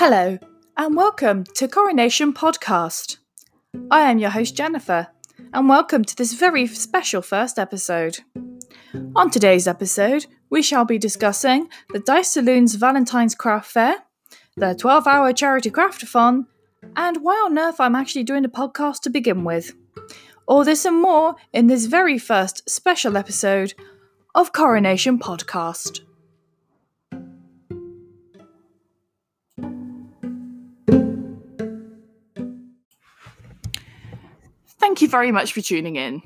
Hello, and welcome to Coronation Podcast. I am your host, Jennifer, and welcome to this very special first episode. On today's episode, we shall be discussing the Dice Saloon's Valentine's Craft Fair, the 12 hour charity craftathon, and why on earth I'm actually doing a podcast to begin with. All this and more in this very first special episode of Coronation Podcast. You very much for tuning in.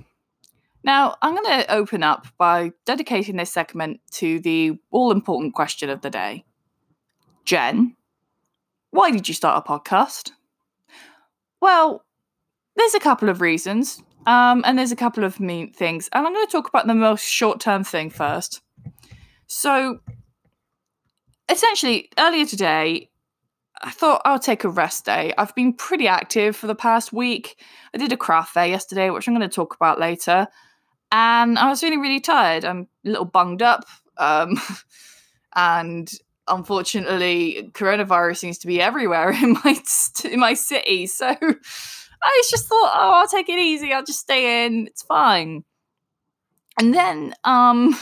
Now, I'm going to open up by dedicating this segment to the all important question of the day. Jen, why did you start a podcast? Well, there's a couple of reasons, um, and there's a couple of mean things, and I'm going to talk about the most short term thing first. So, essentially, earlier today, I thought I'll take a rest day. I've been pretty active for the past week. I did a craft fair yesterday, which I'm going to talk about later. And I was feeling really tired. I'm a little bunged up. Um, and unfortunately, coronavirus seems to be everywhere in my in my city. So I just thought, oh, I'll take it easy. I'll just stay in. It's fine. And then, um,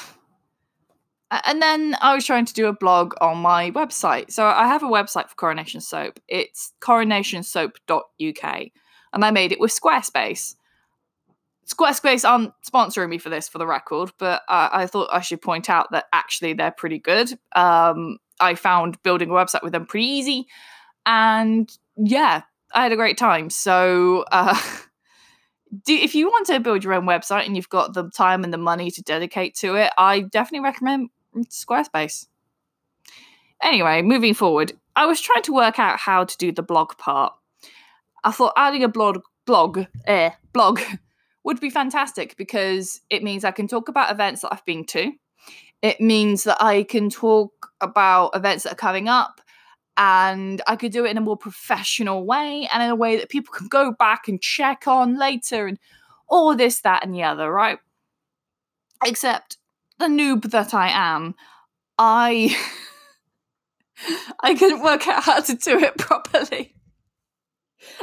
and then I was trying to do a blog on my website. So I have a website for Coronation Soap. It's coronationsoap.uk. And I made it with Squarespace. Squarespace aren't sponsoring me for this, for the record, but I thought I should point out that actually they're pretty good. Um, I found building a website with them pretty easy. And yeah, I had a great time. So uh, do, if you want to build your own website and you've got the time and the money to dedicate to it, I definitely recommend Squarespace. Anyway, moving forward, I was trying to work out how to do the blog part. I thought adding a blog blog eh, blog would be fantastic because it means I can talk about events that I've been to. It means that I can talk about events that are coming up and I could do it in a more professional way and in a way that people can go back and check on later and all this, that, and the other, right? Except the noob that I am, I I couldn't work out how to do it properly.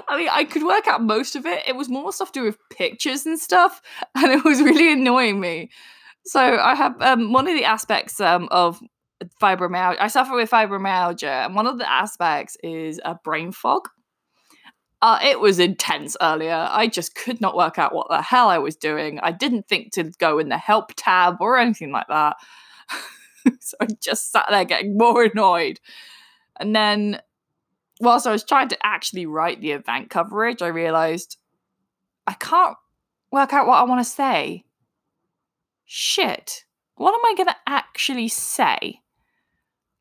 I mean, I could work out most of it. It was more stuff to do with pictures and stuff, and it was really annoying me. So I have um, one of the aspects um, of fibromyalgia. I suffer with fibromyalgia, and one of the aspects is a brain fog. Uh, it was intense earlier. I just could not work out what the hell I was doing. I didn't think to go in the help tab or anything like that. so I just sat there getting more annoyed. And then, whilst I was trying to actually write the event coverage, I realized I can't work out what I want to say. Shit. What am I going to actually say?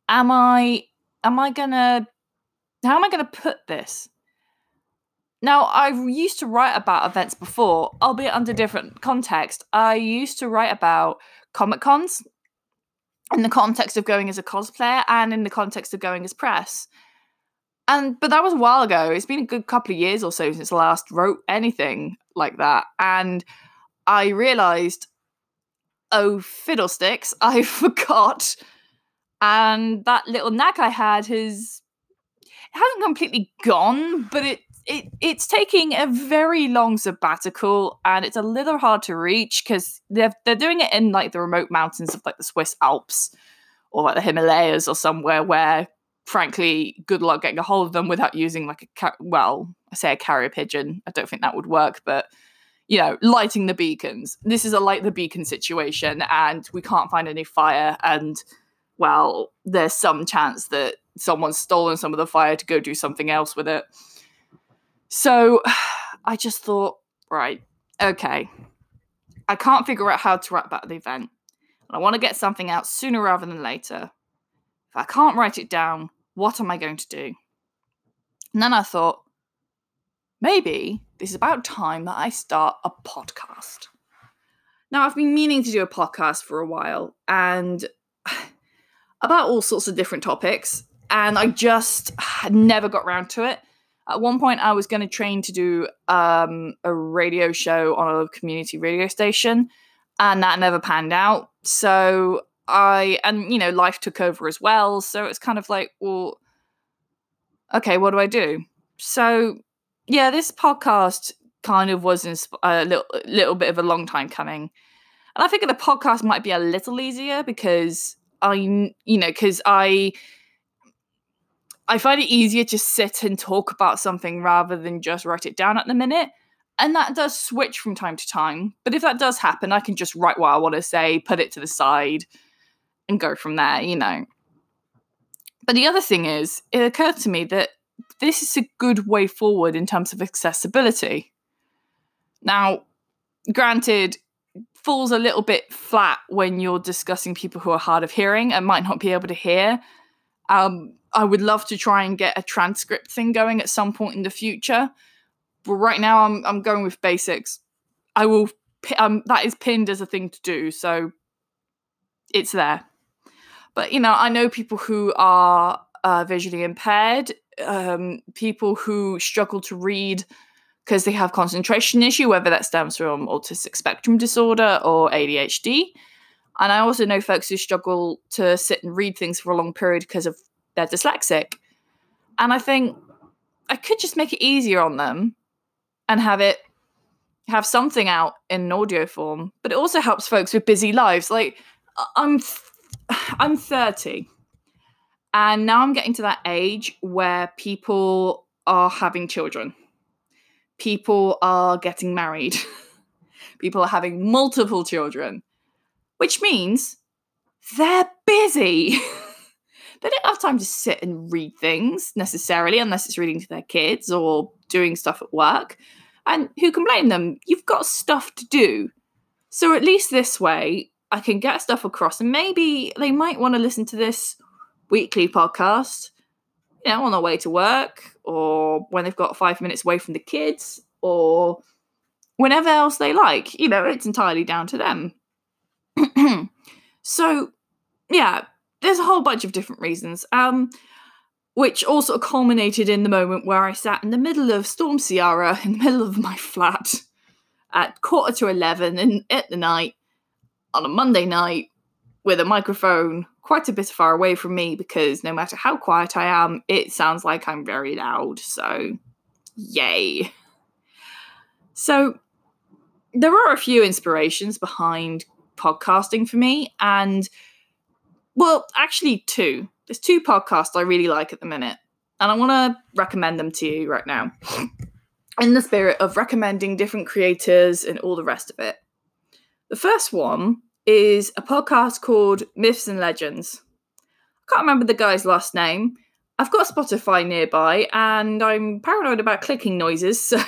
Am I am I going to how am I going to put this? Now, I used to write about events before, albeit under different context. I used to write about Comic Cons in the context of going as a cosplayer and in the context of going as press. And but that was a while ago. It's been a good couple of years or so since I last wrote anything like that. And I realized, oh fiddlesticks, I forgot. And that little knack I had has it hasn't completely gone, but it it it's taking a very long sabbatical and it's a little hard to reach because they're they're doing it in like the remote mountains of like the Swiss Alps or like the Himalayas or somewhere where frankly good luck getting a hold of them without using like a well I say a carrier pigeon I don't think that would work but you know lighting the beacons. This is a light the beacon situation and we can't find any fire and well there's some chance that someone's stolen some of the fire to go do something else with it so I just thought, right, okay, I can't figure out how to write about the event. I want to get something out sooner rather than later. If I can't write it down, what am I going to do? And then I thought, maybe this is about time that I start a podcast. Now, I've been meaning to do a podcast for a while and about all sorts of different topics, and I just never got around to it. At one point, I was going to train to do um, a radio show on a community radio station, and that never panned out. So I, and you know, life took over as well. So it's kind of like, well, okay, what do I do? So, yeah, this podcast kind of was insp- a little, little bit of a long time coming. And I think the podcast might be a little easier because I, you know, because I, I find it easier to sit and talk about something rather than just write it down at the minute. And that does switch from time to time. But if that does happen, I can just write what I want to say, put it to the side, and go from there, you know. But the other thing is, it occurred to me that this is a good way forward in terms of accessibility. Now, granted, falls a little bit flat when you're discussing people who are hard of hearing and might not be able to hear. Um, I would love to try and get a transcript thing going at some point in the future, but right now I'm I'm going with basics. I will um, that is pinned as a thing to do, so it's there. But you know, I know people who are uh, visually impaired, um, people who struggle to read because they have concentration issue, whether that stems from autistic spectrum disorder or ADHD. And I also know folks who struggle to sit and read things for a long period because of they're dyslexic. And I think I could just make it easier on them and have it have something out in an audio form. But it also helps folks with busy lives. Like I'm I'm 30 and now I'm getting to that age where people are having children. People are getting married. people are having multiple children, which means they're busy. they don't have time to sit and read things necessarily, unless it's reading to their kids or doing stuff at work. And who can blame them? You've got stuff to do. So at least this way, I can get stuff across, and maybe they might want to listen to this weekly podcast, you know, on their way to work, or when they've got five minutes away from the kids, or whenever else they like. You know, it's entirely down to them. so, yeah, there's a whole bunch of different reasons. Um, which also culminated in the moment where I sat in the middle of Storm Ciara, in the middle of my flat, at quarter to eleven in at the night, on a Monday night with a microphone quite a bit far away from me because no matter how quiet I am, it sounds like I'm very loud. So, yay. So, there are a few inspirations behind podcasting for me, and well, actually, two. There's two podcasts I really like at the minute, and I want to recommend them to you right now in the spirit of recommending different creators and all the rest of it. The first one is a podcast called Myths and Legends. I can't remember the guy's last name. I've got Spotify nearby and I'm paranoid about clicking noises.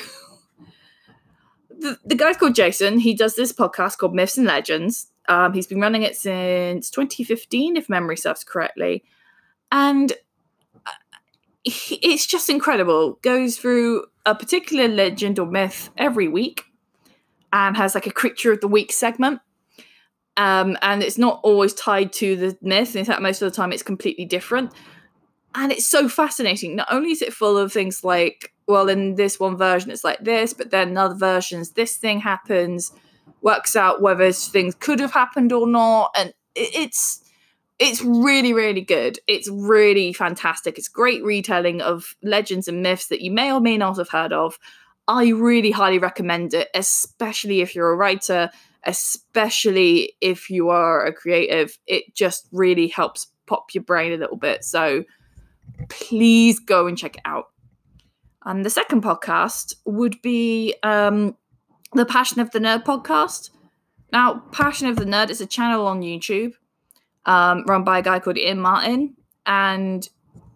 So the, the guy's called Jason. He does this podcast called Myths and Legends. Um, he's been running it since 2015, if memory serves correctly. And uh, it's just incredible. Goes through a particular legend or myth every week and has like a creature of the week segment. Um, and it's not always tied to the myth. In fact, most of the time it's completely different. And it's so fascinating. Not only is it full of things like, well, in this one version it's like this, but then other versions this thing happens, works out whether things could have happened or not, and it's it's really really good. It's really fantastic. It's great retelling of legends and myths that you may or may not have heard of. I really highly recommend it, especially if you're a writer especially if you are a creative, it just really helps pop your brain a little bit. So please go and check it out. And the second podcast would be um, the Passion of the Nerd podcast. Now, Passion of the Nerd is a channel on YouTube um, run by a guy called Ian Martin. And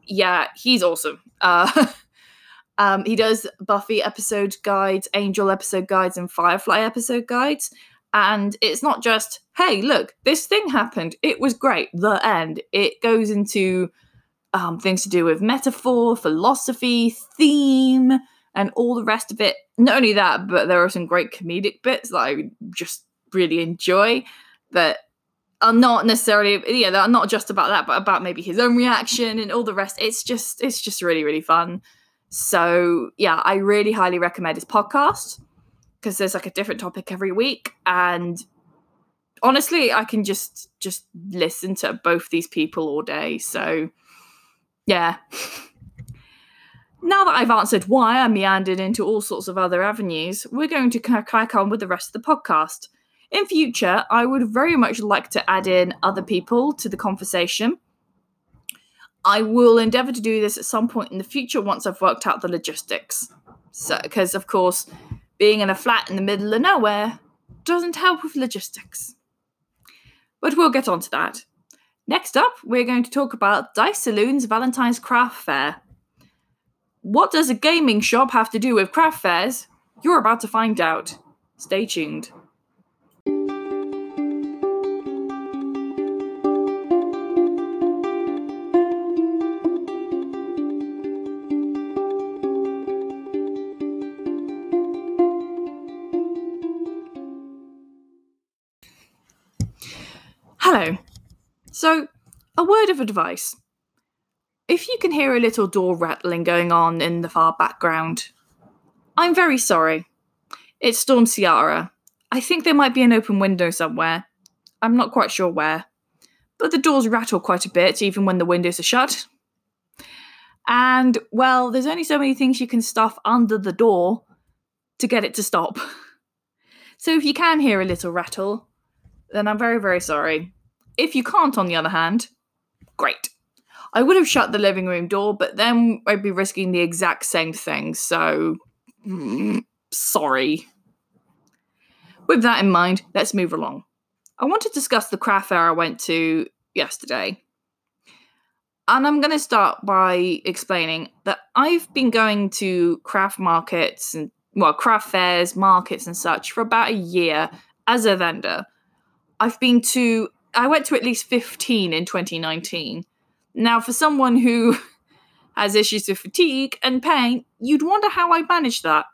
yeah, he's awesome. Uh, um, he does Buffy episode guides, Angel episode guides, and Firefly episode guides. And it's not just, hey, look, this thing happened. It was great. The end. It goes into um, things to do with metaphor, philosophy, theme, and all the rest of it. Not only that, but there are some great comedic bits that I just really enjoy that are not necessarily yeah they're not just about that but about maybe his own reaction and all the rest. It's just it's just really really fun. So yeah i really highly recommend his podcast because there's like a different topic every week. And honestly i can just just listen to both these people all day. So yeah now that I've answered why I meandered into all sorts of other avenues, we're going to crack on with the rest of the podcast. In future, I would very much like to add in other people to the conversation. I will endeavour to do this at some point in the future once I've worked out the logistics. So, because of course, being in a flat in the middle of nowhere doesn't help with logistics. But we'll get on to that. Next up, we're going to talk about Dice Saloon's Valentine's Craft Fair. What does a gaming shop have to do with craft fairs? You're about to find out. Stay tuned. Hello. So, a word of advice. If you can hear a little door rattling going on in the far background, I'm very sorry. It's Storm Ciara. I think there might be an open window somewhere. I'm not quite sure where. But the doors rattle quite a bit, even when the windows are shut. And, well, there's only so many things you can stuff under the door to get it to stop. So if you can hear a little rattle, then I'm very, very sorry. If you can't, on the other hand, great. I would have shut the living room door, but then I'd be risking the exact same thing, so. Mm, sorry. With that in mind, let's move along. I want to discuss the craft fair I went to yesterday. And I'm going to start by explaining that I've been going to craft markets and, well, craft fairs, markets, and such for about a year as a vendor. I've been to I went to at least 15 in 2019. Now, for someone who has issues with fatigue and pain, you'd wonder how I manage that.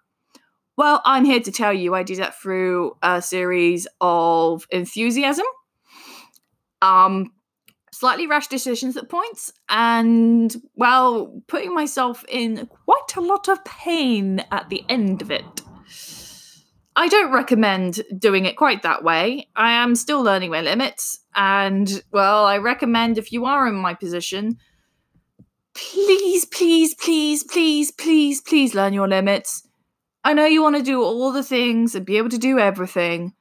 Well, I'm here to tell you I did that through a series of enthusiasm, um, slightly rash decisions at points, and, well, putting myself in quite a lot of pain at the end of it. I don't recommend doing it quite that way. I am still learning my limits. And, well, I recommend if you are in my position, please, please, please, please, please, please learn your limits. I know you want to do all the things and be able to do everything.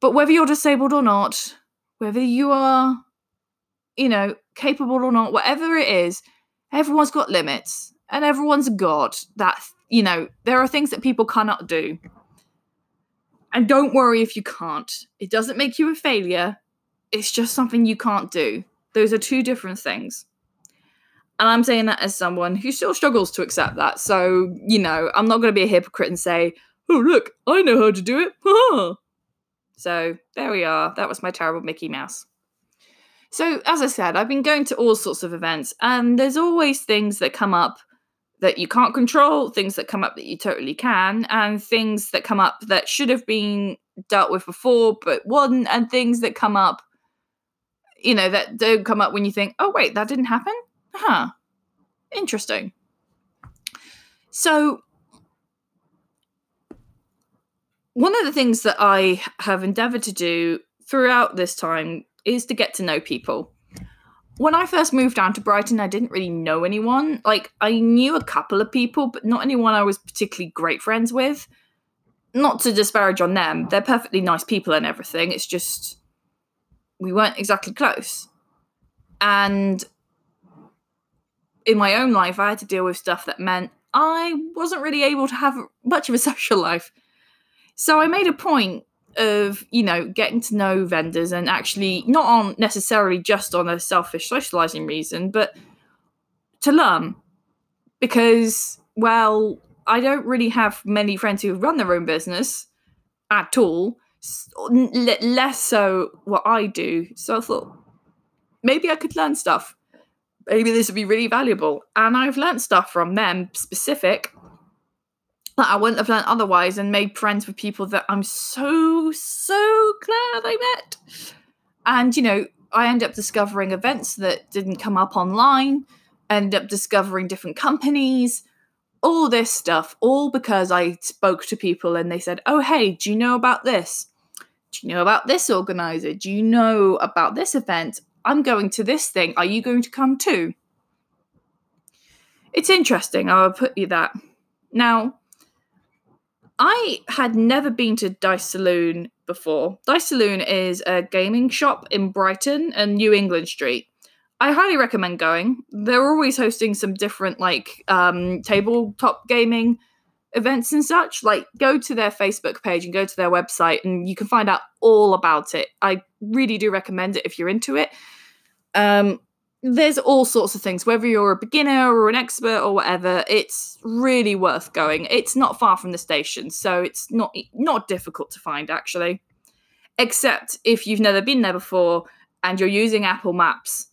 But whether you're disabled or not, whether you are, you know, capable or not, whatever it is, everyone's got limits and everyone's got that, you know, there are things that people cannot do. And don't worry if you can't. It doesn't make you a failure. It's just something you can't do. Those are two different things. And I'm saying that as someone who still struggles to accept that. So, you know, I'm not going to be a hypocrite and say, oh, look, I know how to do it. so, there we are. That was my terrible Mickey Mouse. So, as I said, I've been going to all sorts of events, and there's always things that come up that you can't control, things that come up that you totally can, and things that come up that should have been dealt with before but wasn't, and things that come up, you know, that don't come up when you think, oh, wait, that didn't happen? Huh. Interesting. So, one of the things that I have endeavored to do throughout this time is to get to know people when I first moved down to Brighton, I didn't really know anyone. Like, I knew a couple of people, but not anyone I was particularly great friends with. Not to disparage on them, they're perfectly nice people and everything. It's just we weren't exactly close. And in my own life, I had to deal with stuff that meant I wasn't really able to have much of a social life. So I made a point of you know getting to know vendors and actually not on necessarily just on a selfish socializing reason but to learn. Because well i don't really have many friends who run their own business at all less so what i do. So i thought maybe i could learn stuff. Maybe this would be really valuable. And i've learned stuff from them specific that I wouldn't have learned otherwise and made friends with people that I'm so, so glad I met. And, you know, I end up discovering events that didn't come up online, end up discovering different companies, all this stuff, all because I spoke to people and they said, Oh, hey, do you know about this? Do you know about this organizer? Do you know about this event? I'm going to this thing. Are you going to come too? it's interesting. I'll put you that. Now, I had never been to Dice Saloon before. Dice Saloon is a gaming shop in Brighton and New England Street. I highly recommend going. They're always hosting some different like um, tabletop gaming events and such. Like go to their Facebook page and go to their website and you can find out all about it. I really do recommend it if you're into it. Um, there's all sorts of things, whether you're a beginner or an expert or whatever, it's really worth going. It's not far from the station, so it's not not difficult to find actually. Except if you've never been there before and you're using Apple Maps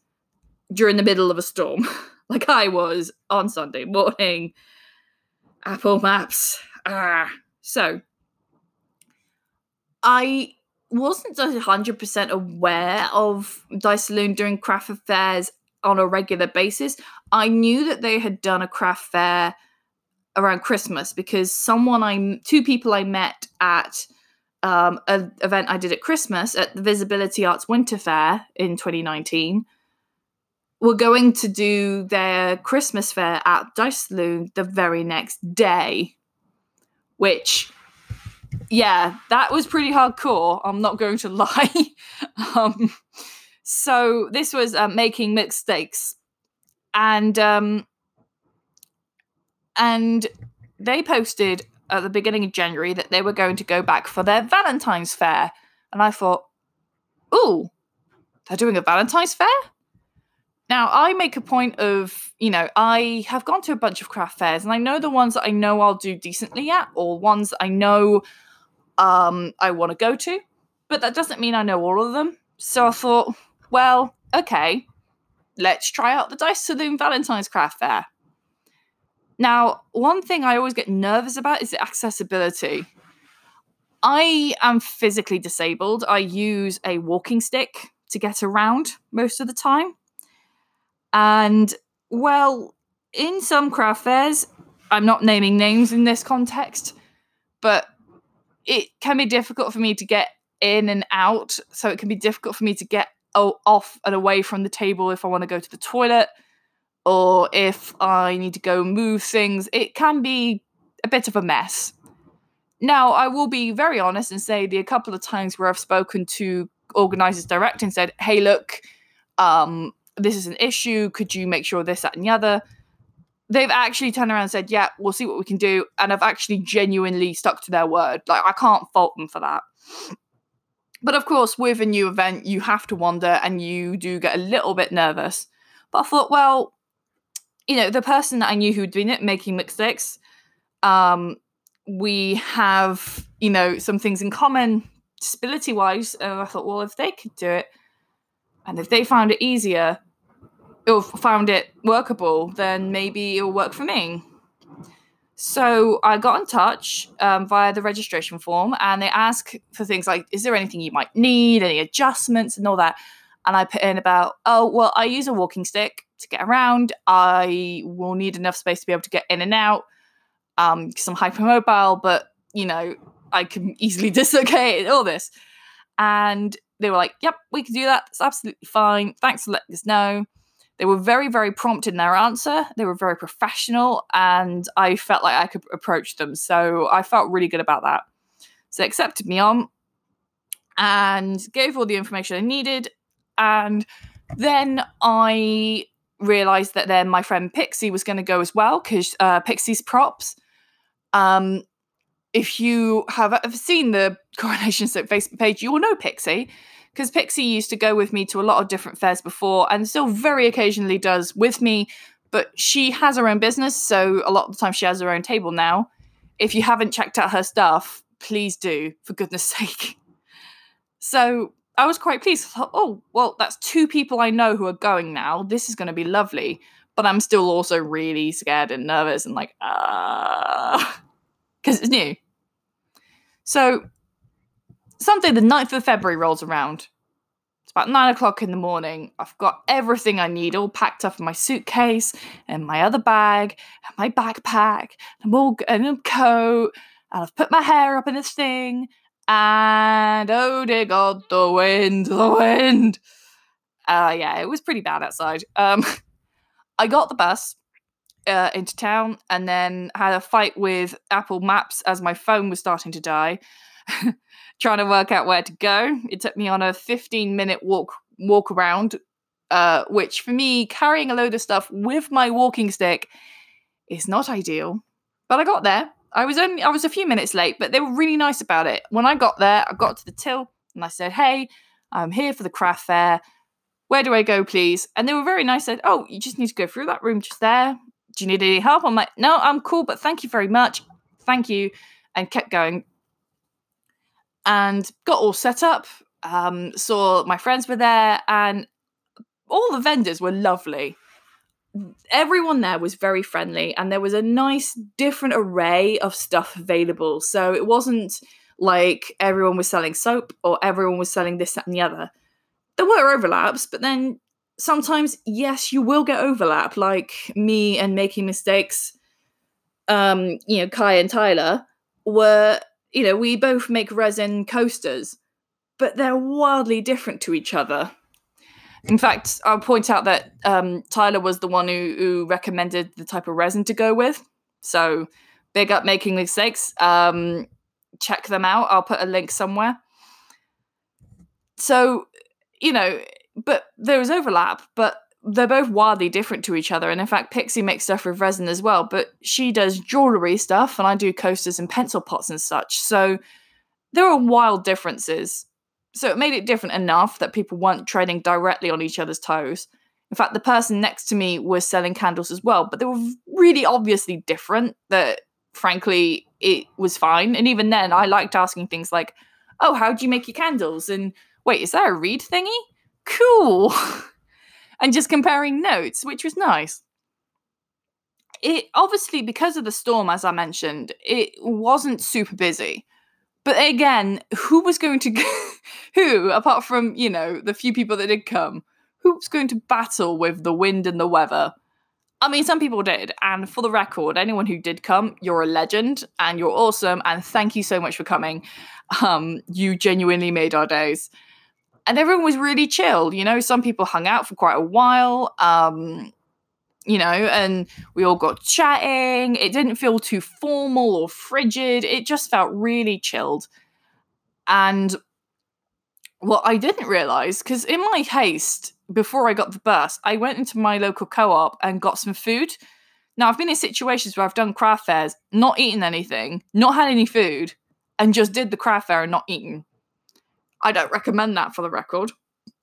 during the middle of a storm, like I was on Sunday morning. Apple Maps. Ah. So I wasn't 100% aware of Dice Saloon doing craft fairs on a regular basis. I knew that they had done a craft fair around Christmas because someone I two people I met at um, an event I did at Christmas at the Visibility Arts Winter Fair in 2019 were going to do their Christmas fair at Dice Saloon the very next day, which yeah, that was pretty hardcore. I'm not going to lie. um, so this was uh, making mistakes, and um, and they posted at the beginning of January that they were going to go back for their Valentine's fair, and I thought, "Ooh, they're doing a Valentine's fair." Now, I make a point of, you know, I have gone to a bunch of craft fairs and I know the ones that I know I'll do decently at or ones I know um, I want to go to, but that doesn't mean I know all of them. So I thought, well, okay, let's try out the Dice Saloon Valentine's Craft Fair. Now, one thing I always get nervous about is the accessibility. I am physically disabled. I use a walking stick to get around most of the time. And, well, in some craft fairs, I'm not naming names in this context, but it can be difficult for me to get in and out. So it can be difficult for me to get off and away from the table if I want to go to the toilet or if I need to go move things. It can be a bit of a mess. Now, I will be very honest and say the a couple of times where I've spoken to organizers direct and said, hey, look, um, this is an issue. Could you make sure this, that, and the other? they've actually turned around and said, "Yeah, we'll see what we can do," and I've actually genuinely stuck to their word. Like I can't fault them for that. But of course, with a new event, you have to wonder, and you do get a little bit nervous. But I thought, well, you know, the person that I knew who'd been it making mistakes, um, we have, you know, some things in common disability wise. And I thought, well, if they could do it, and if they found it easier, or found it workable, then maybe it'll work for me. So I got in touch um, via the registration form, and they ask for things like, "Is there anything you might need? Any adjustments, and all that?" And I put in about, "Oh, well, I use a walking stick to get around. I will need enough space to be able to get in and out um, because I'm hypermobile, but you know, I can easily dislocate all this." And they were like, "Yep, we can do that. It's absolutely fine. Thanks for letting us know." They were very, very prompt in their answer. They were very professional, and I felt like I could approach them. So I felt really good about that. So they accepted me on and gave all the information I needed. And then I realized that then my friend Pixie was going to go as well because uh, Pixie's props. Um, if you have ever seen the Coronation Soap Facebook page, you will know Pixie because Pixie used to go with me to a lot of different fairs before and still very occasionally does with me. But she has her own business, so a lot of the time she has her own table now. If you haven't checked out her stuff, please do, for goodness sake. So I was quite pleased. I thought, oh, well, that's two people I know who are going now. This is going to be lovely. But I'm still also really scared and nervous and like, ah, because it's new. So Sunday, the 9th of February rolls around. It's about nine o'clock in the morning. I've got everything I need all packed up in my suitcase and my other bag and my backpack. I'm all in a coat and I've put my hair up in this thing. And oh dear God, the wind, the wind. Uh, yeah, it was pretty bad outside. Um, I got the bus uh, into town and then had a fight with Apple Maps as my phone was starting to die, trying to work out where to go. It took me on a 15 minute walk walk around, uh, which for me, carrying a load of stuff with my walking stick is not ideal. But I got there. I was only I was a few minutes late, but they were really nice about it. When I got there, I got to the till and I said, "Hey, I'm here for the craft fair. Where do I go, please?" And they were very nice. Said, "Oh, you just need to go through that room just there. Do you need any help?" I'm like, "No, I'm cool, but thank you very much. Thank you," and kept going. And got all set up. Um, saw my friends were there, and all the vendors were lovely everyone there was very friendly and there was a nice different array of stuff available so it wasn't like everyone was selling soap or everyone was selling this that, and the other there were overlaps but then sometimes yes you will get overlap like me and making mistakes um you know kai and tyler were you know we both make resin coasters but they're wildly different to each other in fact, I'll point out that um, Tyler was the one who, who, recommended the type of resin to go with. So big up making mistakes. Um, check them out. I'll put a link somewhere. So, you know, but there is overlap, but they're both wildly different to each other. And in fact, Pixie makes stuff with resin as well, but she does jewelry stuff and I do coasters and pencil pots and such. So there are wild differences so it made it different enough that people weren't treading directly on each other's toes. In fact, the person next to me was selling candles as well, but they were really obviously different that frankly it was fine. And even then I liked asking things like, "Oh, how do you make your candles?" and "Wait, is that a reed thingy?" Cool. and just comparing notes, which was nice. It obviously because of the storm as I mentioned, it wasn't super busy. But again, who was going to, who, apart from, you know, the few people that did come, who's going to battle with the wind and the weather? I mean, some people did. And for the record, anyone who did come, you're a legend and you're awesome. And thank you so much for coming. Um, you genuinely made our days. And everyone was really chill. You know, some people hung out for quite a while. Um, you know, and we all got chatting. It didn't feel too formal or frigid. It just felt really chilled. And what I didn't realize, because in my haste, before I got the bus, I went into my local co op and got some food. Now, I've been in situations where I've done craft fairs, not eaten anything, not had any food, and just did the craft fair and not eaten. I don't recommend that for the record.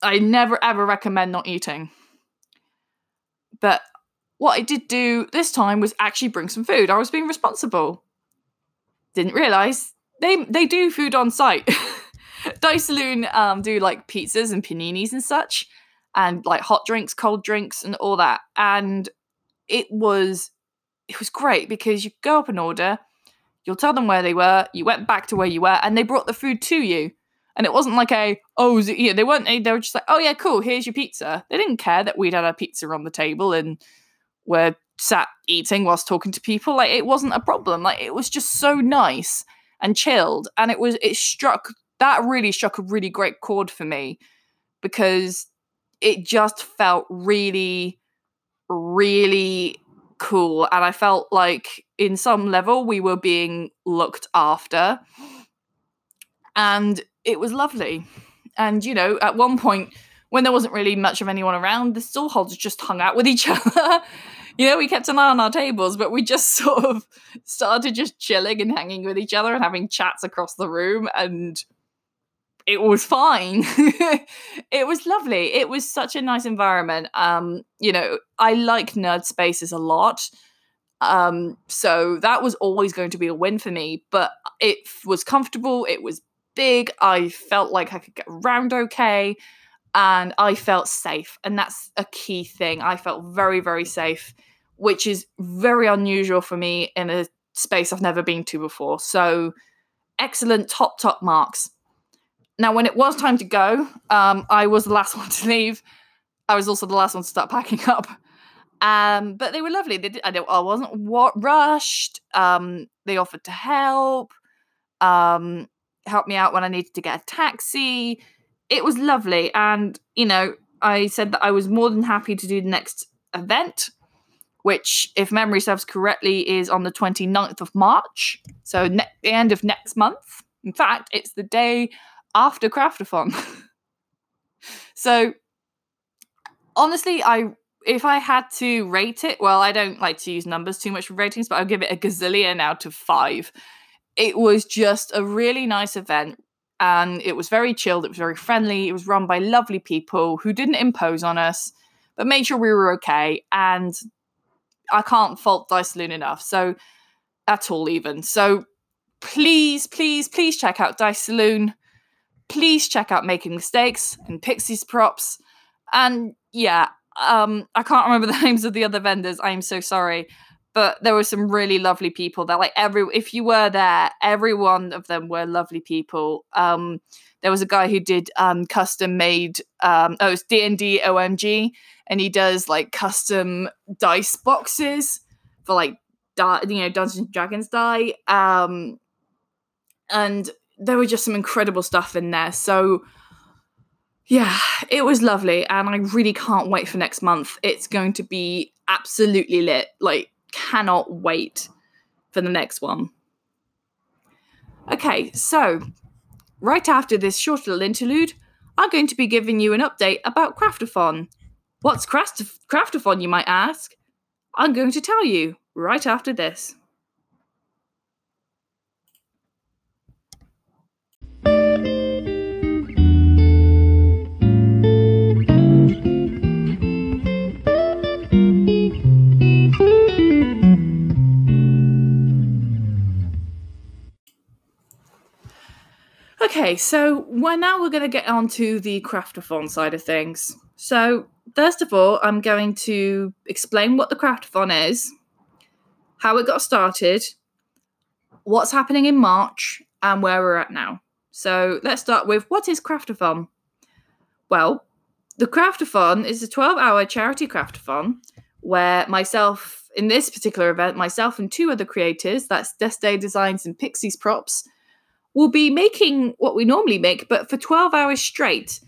I never ever recommend not eating. But what I did do this time was actually bring some food. I was being responsible. Didn't realize they they do food on site. Dice Saloon um, do like pizzas and paninis and such, and like hot drinks, cold drinks, and all that. And it was it was great because you go up and order, you'll tell them where they were, you went back to where you were, and they brought the food to you. And it wasn't like a oh yeah they weren't they were just like oh yeah cool here's your pizza. They didn't care that we'd had our pizza on the table and were sat eating whilst talking to people. Like it wasn't a problem. Like it was just so nice and chilled. And it was it struck that really struck a really great chord for me because it just felt really, really cool. And I felt like in some level we were being looked after. And it was lovely. And you know, at one point when there wasn't really much of anyone around, the stallholders just hung out with each other you know, we kept an eye on our tables, but we just sort of started just chilling and hanging with each other and having chats across the room and it was fine. it was lovely. It was such a nice environment. Um, you know, I like nerd spaces a lot. Um, so that was always going to be a win for me, but it was comfortable, it was big, I felt like I could get around okay, and I felt safe. And that's a key thing. I felt very, very safe which is very unusual for me in a space I've never been to before. So, excellent top, top marks. Now, when it was time to go, um, I was the last one to leave. I was also the last one to start packing up. Um, but they were lovely. They did, I, I wasn't what, rushed. Um, they offered to help, um, help me out when I needed to get a taxi. It was lovely. And, you know, I said that I was more than happy to do the next event which, if memory serves correctly, is on the 29th of March. So, ne- the end of next month. In fact, it's the day after Craftathon. so, honestly, I if I had to rate it, well, I don't like to use numbers too much for ratings, but I'll give it a gazillion out of five. It was just a really nice event, and it was very chilled. It was very friendly. It was run by lovely people who didn't impose on us, but made sure we were okay. And I can't fault Dice Saloon enough. So at all, even. So please, please, please check out Dice Saloon. Please check out Making Mistakes and Pixie's Props. And yeah, um, I can't remember the names of the other vendors. I'm so sorry. But there were some really lovely people there. Like every if you were there, every one of them were lovely people. Um, there was a guy who did um, custom made um, oh it's D&D OMG and he does like custom dice boxes for like di- you know Dungeons and Dragons die um and there were just some incredible stuff in there so yeah, it was lovely, and I really can't wait for next month. It's going to be absolutely lit. Like, cannot wait for the next one. Okay, so right after this short little interlude, I'm going to be giving you an update about Craftathon. What's Craft- Craftathon, you might ask? I'm going to tell you right after this. Okay, so now we're going to get on to the craftathon side of things. So first of all, I'm going to explain what the craftathon is, how it got started, what's happening in March, and where we're at now. So let's start with what is craftathon? Well, the craftathon is a 12-hour charity craftathon where myself in this particular event, myself and two other creators, that's Deste Designs and Pixies Props we'll be making what we normally make, but for 12 hours straight.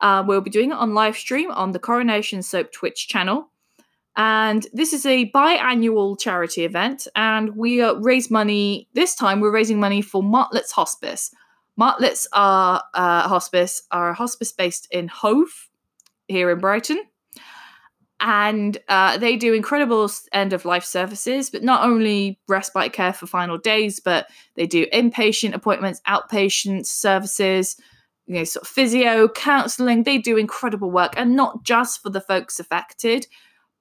Uh, we'll be doing it on live stream on the Coronation Soap Twitch channel. And this is a biannual charity event, and we uh, raise money. This time, we're raising money for Martlet's Hospice. Martlet's are uh, hospice are a hospice based in Hove, here in Brighton and uh, they do incredible end of life services but not only respite care for final days but they do inpatient appointments outpatient services you know sort of physio counseling. They do incredible work and not just for the folks affected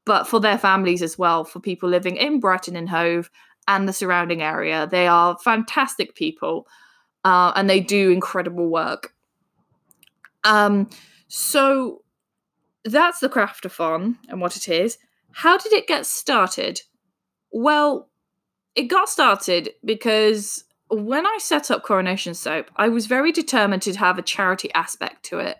but for their families as well for people living in brighton and hove and the surrounding area. They are fantastic people uh, and they do incredible work. Um so that's the craftathon and what it is. How did it get started? Well, it got started because when I set up Coronation Soap, I was very determined to have a charity aspect to it.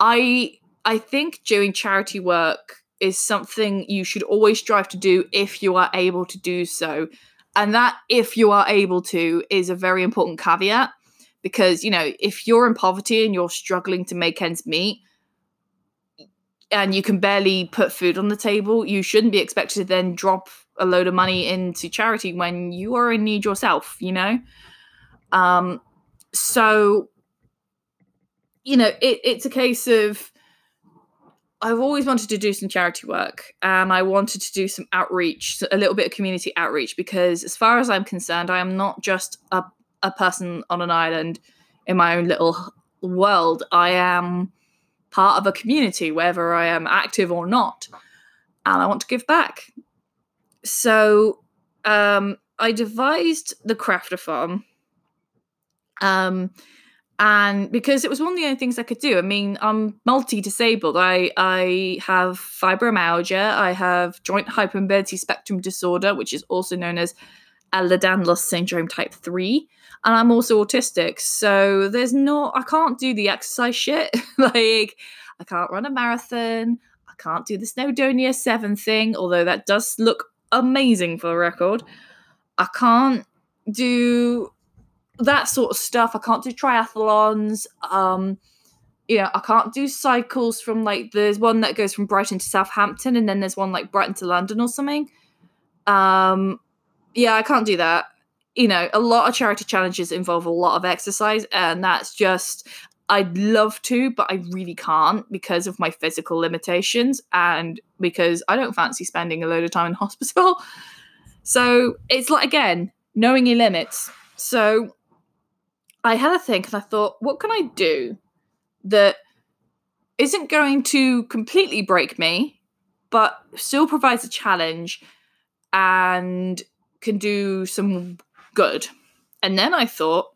I I think doing charity work is something you should always strive to do if you are able to do so. And that if you are able to is a very important caveat because, you know, if you're in poverty and you're struggling to make ends meet, and you can barely put food on the table, you shouldn't be expected to then drop a load of money into charity when you are in need yourself, you know? Um, so, you know, it, it's a case of I've always wanted to do some charity work and I wanted to do some outreach, a little bit of community outreach, because as far as I'm concerned, I am not just a, a person on an island in my own little world. I am part of a community, whether I am active or not, and I want to give back. So um, I devised the craftathon. Um, and because it was one of the only things I could do. I mean, I'm multi-disabled. I I have fibromyalgia. I have joint hypermobility spectrum disorder, which is also known as Ehlers-Danlos syndrome type three and I'm also autistic. So there's no, I can't do the exercise shit. like, I can't run a marathon. I can't do the Snowdonia 7 thing, although that does look amazing for the record. I can't do that sort of stuff. I can't do triathlons. Um, you know, I can't do cycles from like there's one that goes from Brighton to Southampton, and then there's one like Brighton to London or something. Um, yeah, I can't do that. You know, a lot of charity challenges involve a lot of exercise, and that's just I'd love to, but I really can't because of my physical limitations and because I don't fancy spending a load of time in hospital. So it's like, again, knowing your limits. So I had a think and I thought, what can I do that isn't going to completely break me, but still provides a challenge and can do some good? And then I thought,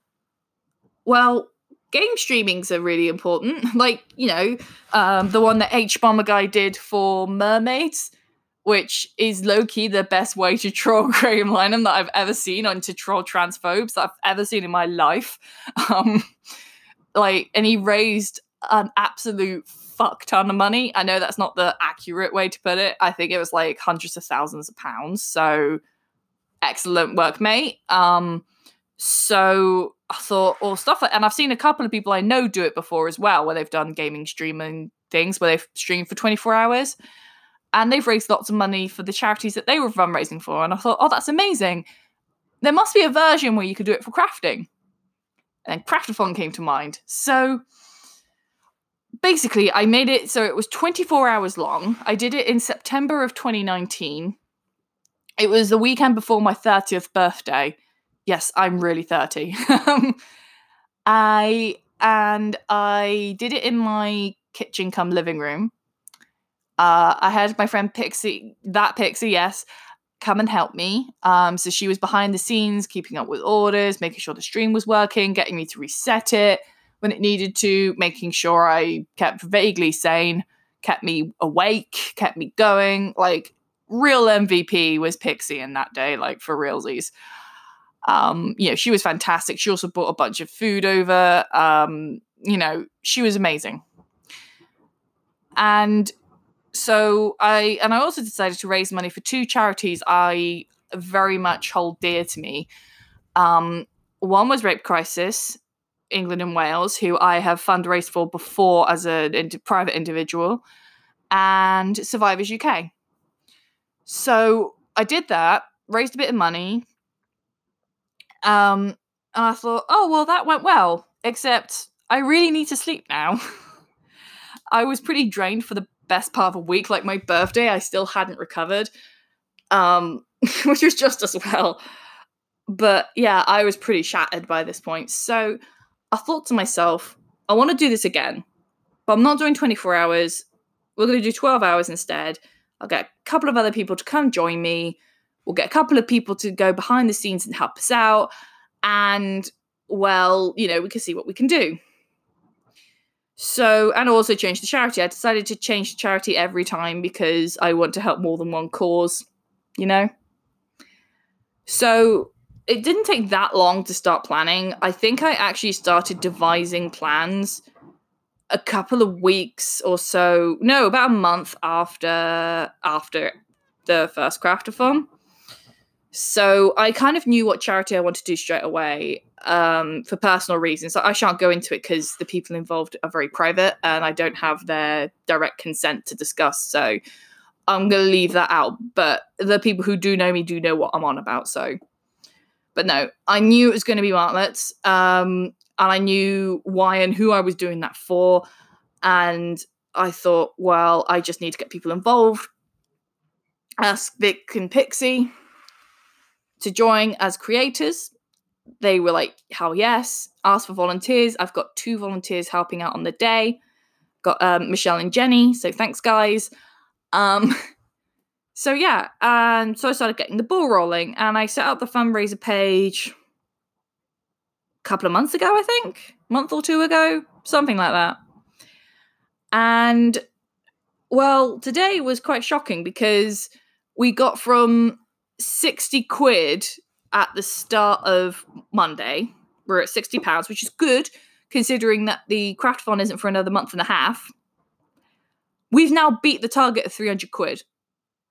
well, game streamings are really important. Like, you know, um, the one that Hbomberguy did for Mermaids, which is low key the best way to troll Graham Linehan that I've ever seen, and to troll transphobes that I've ever seen in my life. Um, like, and he raised an absolute fuck ton of money. I know that's not the accurate way to put it. I think it was like hundreds of thousands of pounds. So excellent work, mate. Um, so I thought, or stuff like, and I've seen a couple of people I know do it before as well, where they've done gaming streaming things where they've streamed for 24 hours and they've raised lots of money for the charities that they were fundraising for. And I thought, oh, that's amazing. There must be a version where you could do it for crafting. And Craftathon came to mind. So basically, I made it so it was 24 hours long. I did it in September of 2019. It was the weekend before my 30th birthday yes, I'm really 30. I and I did it in my kitchen come living room. Uh, I had my friend Pixie, that Pixie, yes, come and help me. Um, so she was behind the scenes, keeping up with orders, making sure the stream was working, getting me to reset it when it needed to, making sure I kept vaguely sane, kept me awake, kept me going. Like real MVP was Pixie in that day, like for realsies. Um, you know, she was fantastic. She also brought a bunch of food over. Um, you know, she was amazing. And so I and I also decided to raise money for two charities I very much hold dear to me. Um, one was Rape Crisis, England and Wales, who I have fundraised for before as a private individual, and Survivors UK. So I did that, raised a bit of money, um, and I thought, oh, well, that went well, except I really need to sleep now. I was pretty drained for the best part of a week. Like my birthday, I still hadn't recovered, um, which was just as well. But yeah, I was pretty shattered by this point. So I thought to myself, I want to do this again, but I'm not doing 24 hours. We're going to do 12 hours instead. I'll get a couple of other people to come join me. We'll get a couple of people to go behind the scenes and help us out. And, well, you know, we can see what we can do. So, and also change the charity. I decided to change the charity every time because I want to help more than one cause, you know? So, it didn't take that long to start planning. I think I actually started devising plans a couple of weeks or so, no, about a month after after the first craftathon. So I kind of knew what charity I wanted to do straight away um, for personal reasons. I shan't go into it because the people involved are very private and I don't have their direct consent to discuss. So I'm going to leave that out. But the people who do know me do know what I'm on about. So, but no, I knew it was going to be Martlets. Um, and I knew why and who I was doing that for. And I thought, well, I just need to get people involved. Ask Vic and Pixie to join as creators. They were like, hell yes. Ask for volunteers. I've got two volunteers helping out on the day. Got um, Michelle and Jenny. So thanks, guys. Um, so yeah, and so I started getting the ball rolling, and I set up the fundraiser page couple of months ago, I think, month or two ago, something like that. And well, today was quite shocking because we got from 60 quid at the start of Monday. We're at 60 pounds, which is good considering that the craft craftathon isn't for another month and a half. We've now beat the target of 300 quid.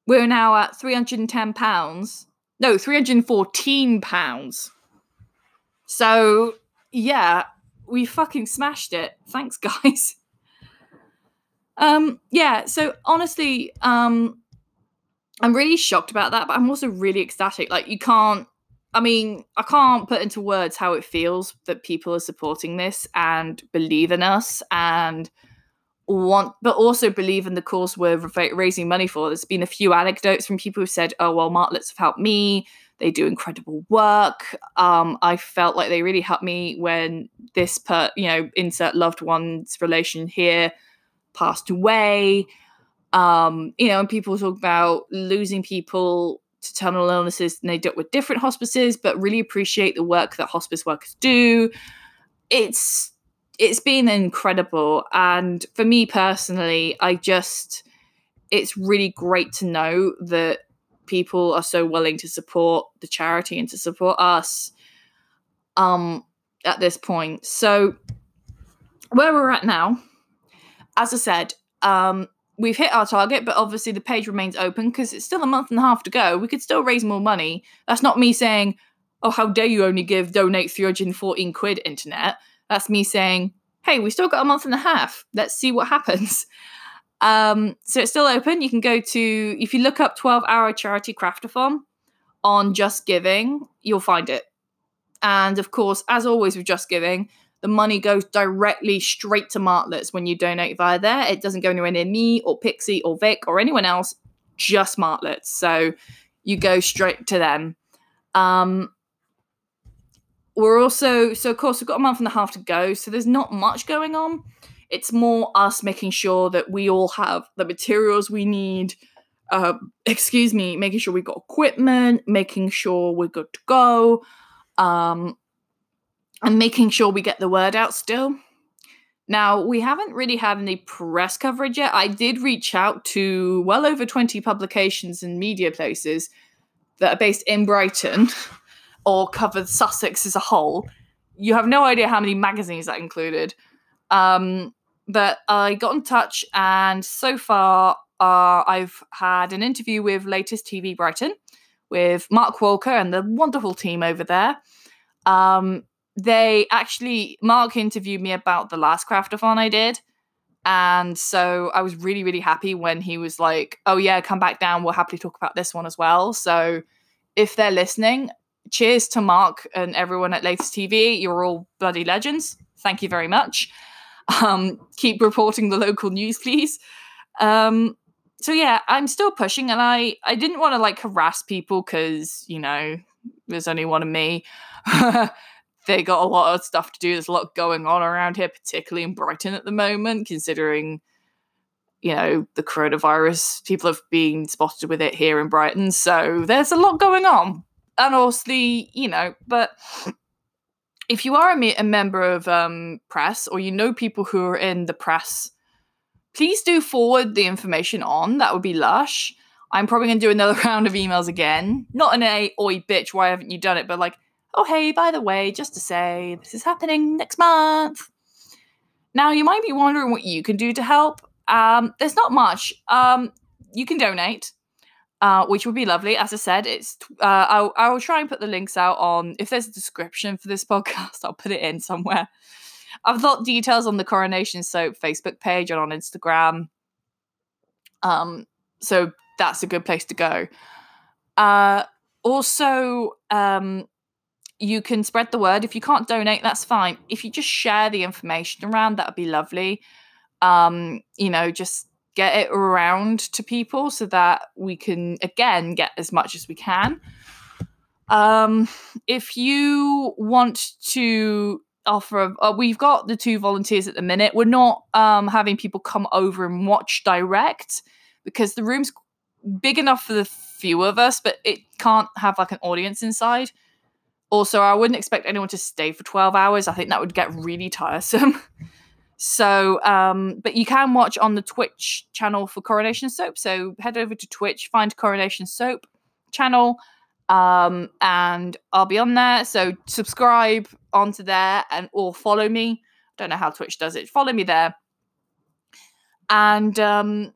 We're now at 310 pounds. No, 314 pounds. So, yeah, we fucking smashed it. Thanks, guys. Um, yeah, so honestly, um, I'm really shocked about that, but I'm also really ecstatic. Like, you can't, I mean, I can't put into words how it feels that people are supporting this and believe in us and want, but also believe in the cause we're raising money for. There's been a few anecdotes from people who said, oh, well, Martlets have helped me. They do incredible work. Um, I felt like they really helped me when this, per, you know, insert loved one's relation here passed away. Um, you know, and people talk about losing people to terminal illnesses and they it with different hospices, but really appreciate the work that hospice workers do. It's it's been incredible. And for me personally, I just it's really great to know that people are so willing to support the charity and to support us um at this point. So where we're at now as I said, um, we've hit our target, but obviously the page remains open because it's still a month and a half to go. We could still raise more money. That's not me saying, oh, how dare you only give donate 314 quid internet. That's me saying, hey, we still got a month and a half. Let's see what happens. Um, so it's still open. You can go to, if you look up 12 hour charity craftathon on Just Giving, you'll find it. And of course, as always with Just Giving, the money goes directly straight to Martlets when you donate via there. It doesn't go anywhere near me or Pixie or Vic or anyone else, just Martlets. So you go straight to them. Um, we're also, so of course, we've got a month and a half to go. So there's not much going on. It's more us making sure that we all have the materials we need. Uh, excuse me, making sure we've got equipment, making sure we're good to go. Um, and making sure we get the word out still. Now, we haven't really had any press coverage yet. I did reach out to well over 20 publications and media places that are based in Brighton or cover Sussex as a whole. You have no idea how many magazines that included. Um, but I got in touch, and so far, uh, I've had an interview with Latest TV Brighton with Mark Walker and the wonderful team over there. Um, they actually Mark interviewed me about the last craftathon I did. And so I was really, really happy when he was like, Oh yeah, come back down, we'll happily talk about this one as well. So if they're listening, cheers to Mark and everyone at Latest TV. You're all bloody legends. Thank you very much. Um, keep reporting the local news, please. Um, so yeah, I'm still pushing, and I I didn't want to like harass people because you know there's only one of me. they got a lot of stuff to do. There's a lot going on around here, particularly in Brighton at the moment, considering you know the coronavirus. People have been spotted with it here in Brighton, so there's a lot going on. And obviously, you know, but if you are a, me- a member of um, press or you know people who are in the press, please do forward the information on. That would be lush. I'm probably going to do another round of emails again. Not in a oi bitch, why haven't you done it? But like, oh, hey, by the way, just to say, this is happening next month. Now, you might be wondering what you can do to help. Um, there's not much. Um, you can donate, uh, which would be lovely. As I said, it's uh, I'll, I will try and put the links out on if there's a description for this podcast. I'll put it in somewhere. I've got details on the Coronation Soap Facebook page and on Instagram. Um, so that's a good place to go. Uh, also, um, you can spread the word. If you can't donate, that's fine. If you just share the information around, that would be lovely. Um, you know, just get it around to people so that we can again get as much as we can. Um, if you want to offer, uh, we've got the two volunteers at the minute. We're not um, having people come over and watch direct because the room's big enough for the few of us, but it can't have like an audience inside. Also, I wouldn't expect anyone to stay for 12 hours. I think that would get really tiresome. so, um, but you can watch on the Twitch channel for Coronation Soap. So head over to Twitch, find Coronation Soap channel, um, and I'll be on there. So subscribe onto there and or follow me. I don't know how Twitch does it. Follow me there. And um,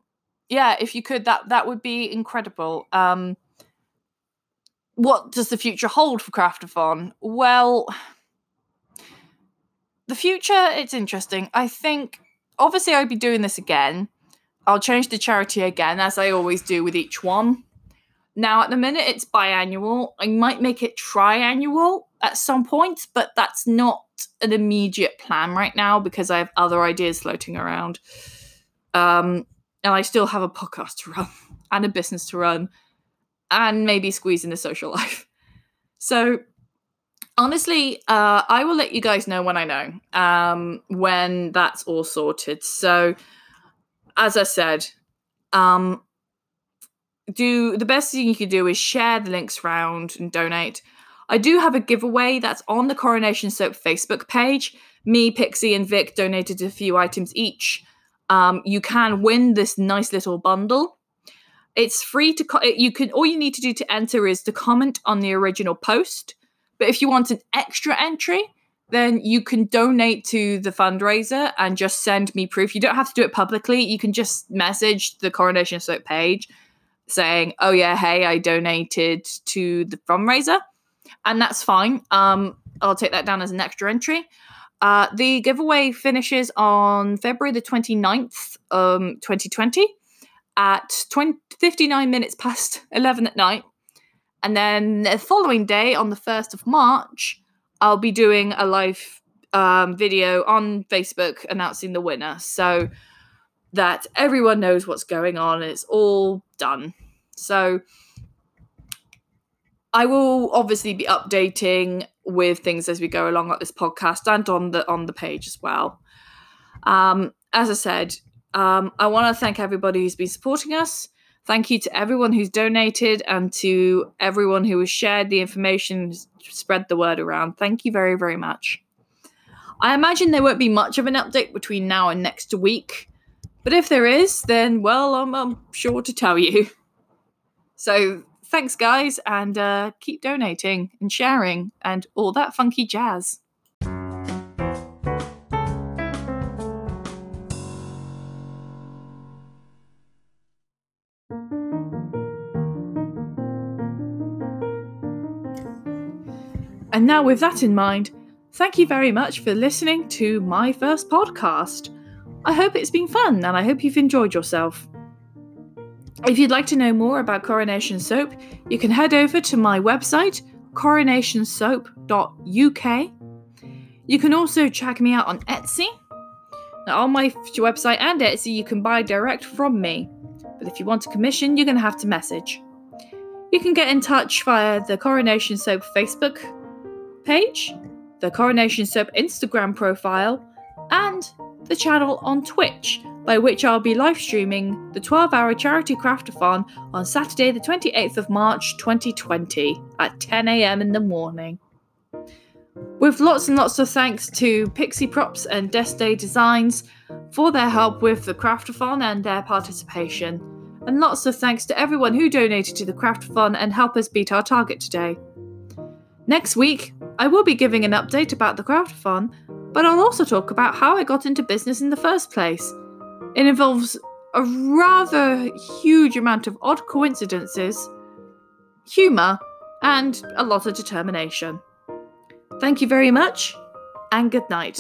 yeah, if you could, that that would be incredible. Um, what does the future hold for Craftathon? Well, the future, it's interesting. I think, obviously, I'd be doing this again. I'll change the charity again, as I always do with each one. Now, at the minute, it's biannual. I might make it triannual at some point, but that's not an immediate plan right now because I have other ideas floating around. Um, and I still have a podcast to run and a business to run and maybe squeeze in a social life. So, honestly, uh, I will let you guys know when I know, um, when that's all sorted. So, as I said, um, do the best thing you can do is share the links around and donate. I do have a giveaway that's on the Coronation Soap Facebook page. Me, Pixie, and Vic donated a few items each. Um, you can win this nice little bundle. It's free to co- you can all you need to do to enter is to comment on the original post. But if you want an extra entry, then you can donate to the fundraiser and just send me proof. You don't have to do it publicly. You can just message the Coronation Soap page saying, "Oh yeah, hey, I donated to the fundraiser," and that's fine. Um, I'll take that down as an extra entry. Uh, the giveaway finishes on February the 29th, um, 2020 at 20, 59 minutes past 11 at night. And then the following day, on the 1st of March, I'll be doing a live um, video on Facebook announcing the winner so that everyone knows what's going on. It's all done. So I will obviously be updating with things as we go along at this podcast and on the on the page as well. Um, as I said, um, I want to thank everybody who's been supporting us. Thank you to everyone who's donated and to everyone who has shared the information, spread the word around. Thank you very, very much. I imagine there won't be much of an update between now and next week, but if there is, then well, I'm, I'm sure to tell you. So thanks, guys, and uh, keep donating and sharing and all that funky jazz. And now, with that in mind, thank you very much for listening to my first podcast. I hope it's been fun and I hope you've enjoyed yourself. If you'd like to know more about Coronation Soap, you can head over to my website, coronationsoap.uk. You can also check me out on Etsy. Now, on my website and Etsy, you can buy direct from me. But if you want a commission, you're going to have to message. You can get in touch via the Coronation Soap Facebook page, the Coronation Soap Instagram profile, and the channel on Twitch by which I'll be live streaming the 12 hour charity craftathon on Saturday, the 28th of March 2020 at 10 am in the morning. With lots and lots of thanks to Pixie Props and Deste Designs for their help with the craftathon and their participation. And lots of thanks to everyone who donated to the craftathon and helped us beat our target today. Next week, I will be giving an update about the craftathon, but I'll also talk about how I got into business in the first place it involves a rather huge amount of odd coincidences, humour, and a lot of determination. Thank you very much, and good night.